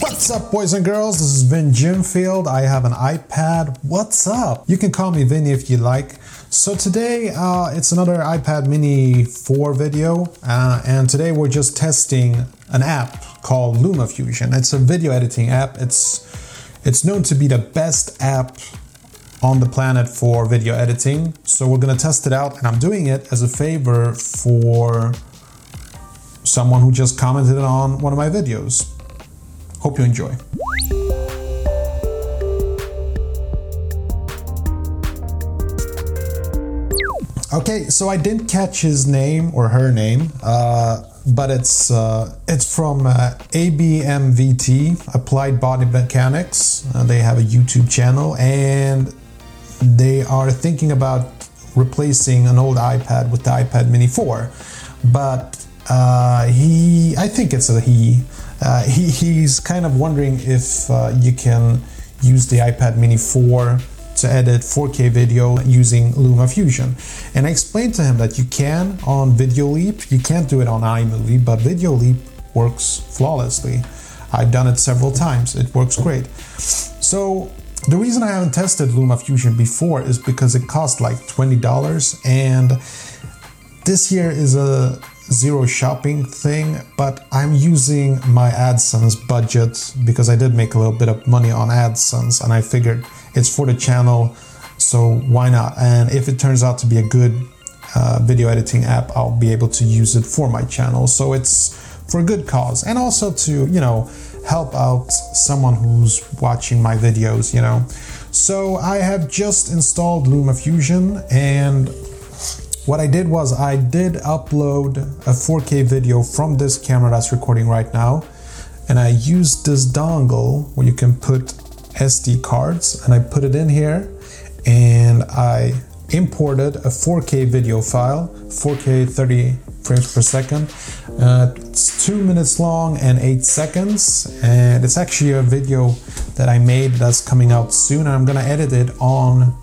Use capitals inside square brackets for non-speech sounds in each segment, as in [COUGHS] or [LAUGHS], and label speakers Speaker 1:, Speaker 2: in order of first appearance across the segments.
Speaker 1: What's up, boys and girls? This is Vin Jimfield. I have an iPad. What's up? You can call me Vinny if you like. So today, uh, it's another iPad Mini 4 video, uh, and today we're just testing an app called LumaFusion. It's a video editing app. It's it's known to be the best app on the planet for video editing. So we're gonna test it out, and I'm doing it as a favor for someone who just commented on one of my videos. Hope you enjoy. Okay, so I didn't catch his name or her name, uh, but it's uh, it's from uh, ABMVT, Applied Body Mechanics. Uh, they have a YouTube channel, and they are thinking about replacing an old iPad with the iPad Mini 4. But uh, he, I think it's a he. Uh, he he's kind of wondering if uh, you can use the iPad Mini 4 to edit 4K video using LumaFusion. And I explained to him that you can on VideoLeap. You can't do it on iMovie, but VideoLeap works flawlessly. I've done it several times. It works great. So the reason I haven't tested LumaFusion before is because it cost like $20 and this year is a zero shopping thing, but I'm using my AdSense budget because I did make a little bit of money on AdSense and I figured it's for the channel, so why not? And if it turns out to be a good uh, video editing app, I'll be able to use it for my channel. So it's for a good cause and also to, you know, help out someone who's watching my videos, you know. So I have just installed LumaFusion and what I did was I did upload a 4K video from this camera that's recording right now and I used this dongle where you can put SD cards and I put it in here and I imported a 4K video file, 4K 30 frames per second. Uh, it's two minutes long and eight seconds, and it's actually a video that I made that's coming out soon, and I'm gonna edit it on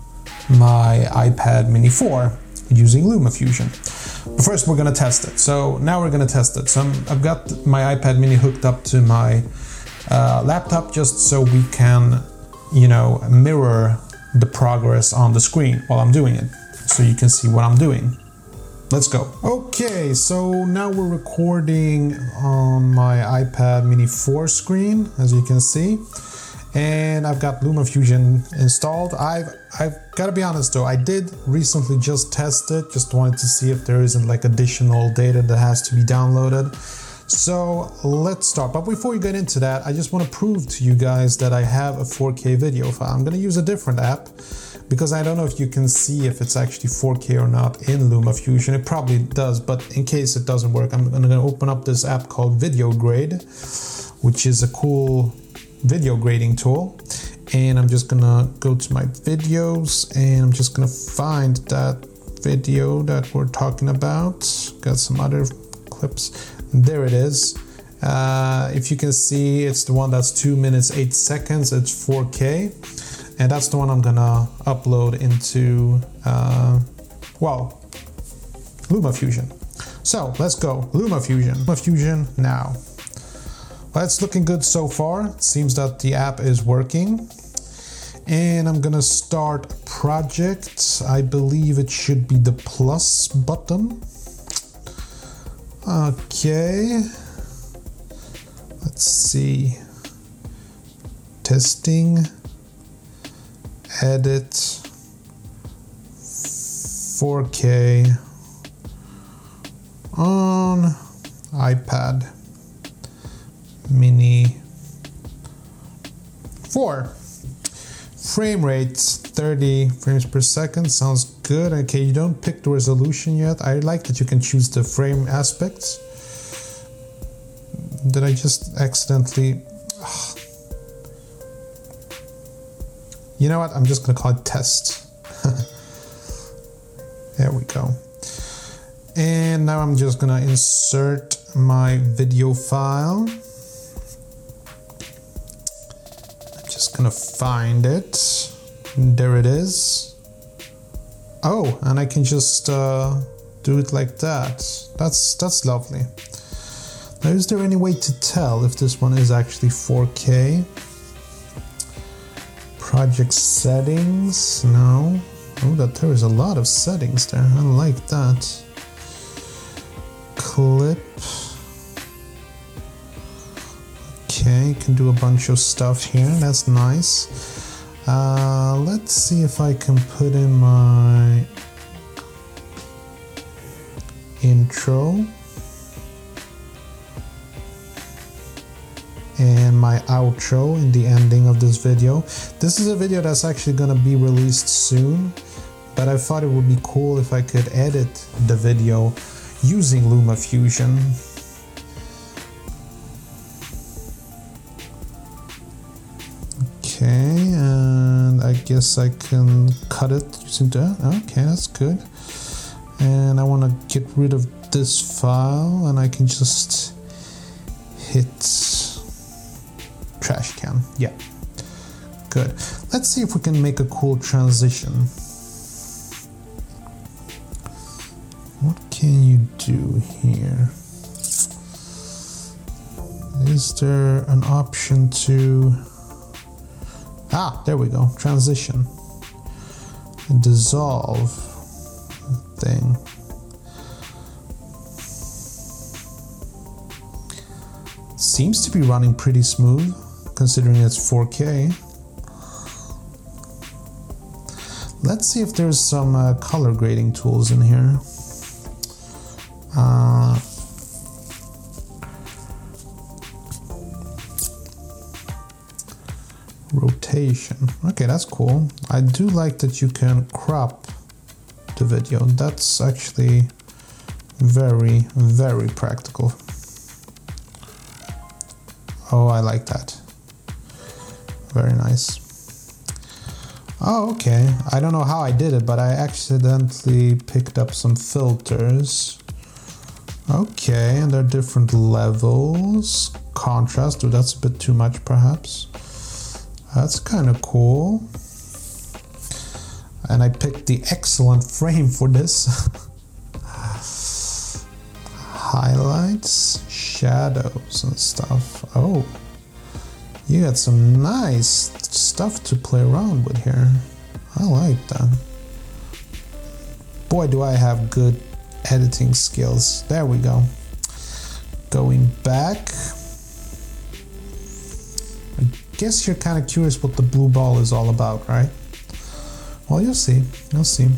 Speaker 1: my iPad Mini 4 using LumaFusion. But first, we're gonna test it. So now we're gonna test it. So i have got my iPad Mini hooked up to my uh, laptop just so we can, you know, mirror the progress on the screen while I'm doing it, so you can see what I'm doing. Let's go. Okay, so now we're recording on my iPad Mini 4 screen, as you can see. And I've got LumaFusion installed. I've I've got to be honest though, I did recently just test it. Just wanted to see if there isn't like additional data that has to be downloaded. So let's start. But before we get into that, I just want to prove to you guys that I have a 4K video file. I'm to use a different app because I don't know if you can see if it's actually 4K or not in LumaFusion. It probably does, but in case it doesn't work, I'm to open up this app called Video Grade, which is a cool video grading tool. And I'm just to go to my videos and I'm just to find that video that we're talking about. Got some other clips. There it is. Uh, if you can see, it's the one that's 2 minutes 8 seconds. It's 4K and that's the one I'm gonna upload into uh, well LumaFusion. So let's go LumaFusion. LumaFusion now. Well, it's looking good so far. It seems that the app is working. And I'm gonna start project. I believe it should be the plus button. Okay. Let's see. Testing edit 4K on iPad mini 4 frame rate 30 frames per second sounds good okay you don't pick the resolution yet I like that you can choose the frame aspects did I just accidentally [SIGHS] You know what? I'm just to call it test. [LAUGHS] there we go. And now I'm just to insert my video file. To find it. There it is. Oh, and I can just uh, do it like that. That's that's lovely. Now, is there any way to tell if this one is actually 4K? Project settings, no. Oh, that there is a lot of settings there. I like that. Clip. Okay, can do a bunch of stuff here. That's nice. Uh, let's see if I can put in my intro. and my outro in the ending of this video. This is a video that's actually gonna be released soon, but I thought it would be cool if I could edit the video using LumaFusion. Guess I can cut it using that. Okay, that's good. And I want to get rid of this file and I can just hit trash can. Yeah. Good. Let's see if we can make a cool transition. What can you do here? Is there an option to... Ah, there we go. Transition. Dissolve thing. Seems to be running pretty smooth considering it's 4K. Let's see if there's some uh, color grading tools in here. Rotation. Okay, that's cool. I do like that you can crop the video. That's actually very, very practical. Oh, I like that. Very nice. Oh, okay. I don't know how I did it, but I accidentally picked up some filters. Okay, and there are different levels. Contrast, oh, that's a bit too much perhaps. That's kind of cool. And I picked the excellent frame for this. [LAUGHS] Highlights, shadows and stuff. Oh, you got some nice stuff to play around with here. I like that. Boy, do I have good editing skills. There we go. Going back. Guess you're kind of curious what the blue ball is all about, right? Well, you'll see. You'll see.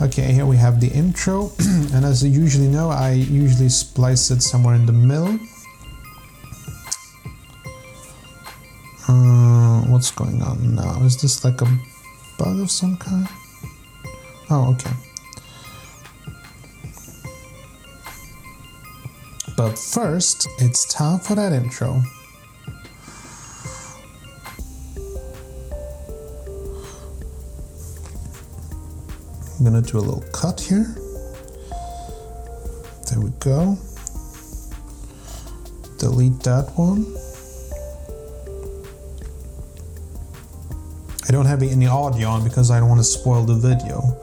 Speaker 1: Okay, here we have the intro. [CLEARS THROAT] and as you usually know, I usually splice it somewhere in the middle. Uh, what's going on now? Is this like a bug of some kind? Oh, okay. But first, it's time for that intro. Gonna do a little cut here. There we go. Delete that one. I don't have any audio on because I don't want to spoil the video.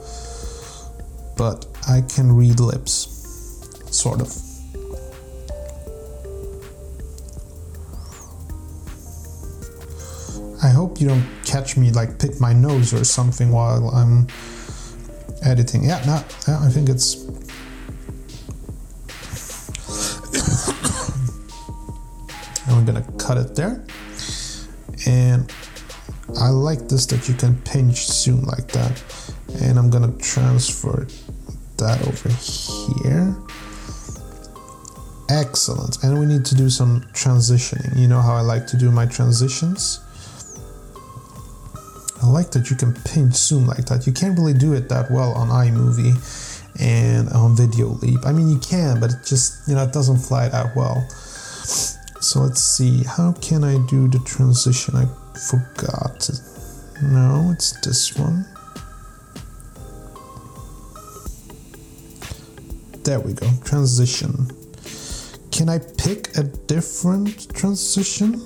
Speaker 1: But I can read lips. Sort of. I hope you don't catch me like pick my nose or something while I'm editing. Yeah, no, yeah, I think it's. [COUGHS] I'm gonna cut it there. And I like this that you can pinch zoom like that. And I'm gonna transfer that over here. Excellent. And we need to do some transitioning. You know how I like to do my transitions? I like that you can pinch zoom like that. You can't really do it that well on iMovie and on Video Leap. I mean, you can, but it just, you know, it doesn't fly that well. So let's see, how can I do the transition? I forgot. No, it's this one. There we go, transition. Can I pick a different transition?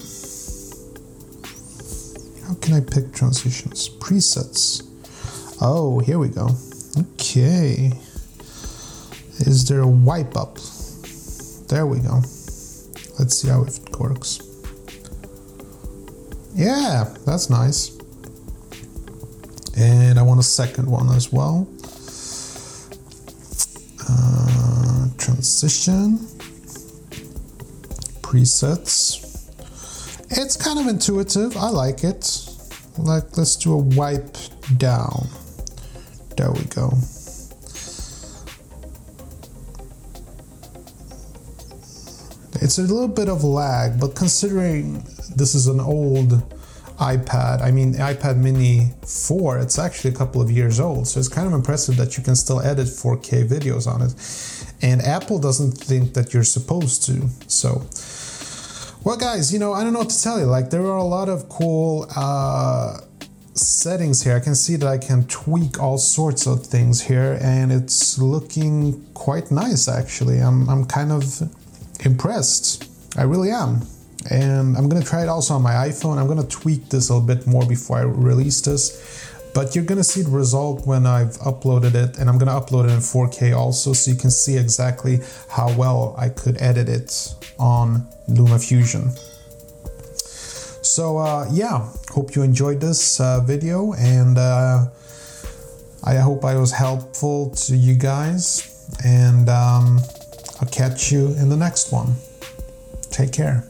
Speaker 1: Can I pick transitions? Presets. Oh, here we go. Okay. Is there a wipe up? There we go. Let's see how it works. Yeah, that's nice. And I want a second one as well. Uh, transition. Presets. It's kind of intuitive. I like it. Like, let's do a wipe down. There we go. It's a little bit of lag, but considering this is an old iPad, I mean iPad mini 4, it's actually a couple of years old. So it's kind of impressive that you can still edit 4K videos on it. And Apple doesn't think that you're supposed to. So well guys, you know, I don't know what to tell you. Like there are a lot of cool uh settings here. I can see that I can tweak all sorts of things here and it's looking quite nice actually. I'm I'm kind of impressed. I really am. And I'm gonna try it also on my iPhone. I'm gonna tweak this a little bit more before I release this. But you're gonna see the result when I've uploaded it, and I'm gonna upload it in 4K also, so you can see exactly how well I could edit it on LumaFusion. So uh, yeah, hope you enjoyed this uh, video, and uh, I hope I was helpful to you guys. And um, I'll catch you in the next one. Take care.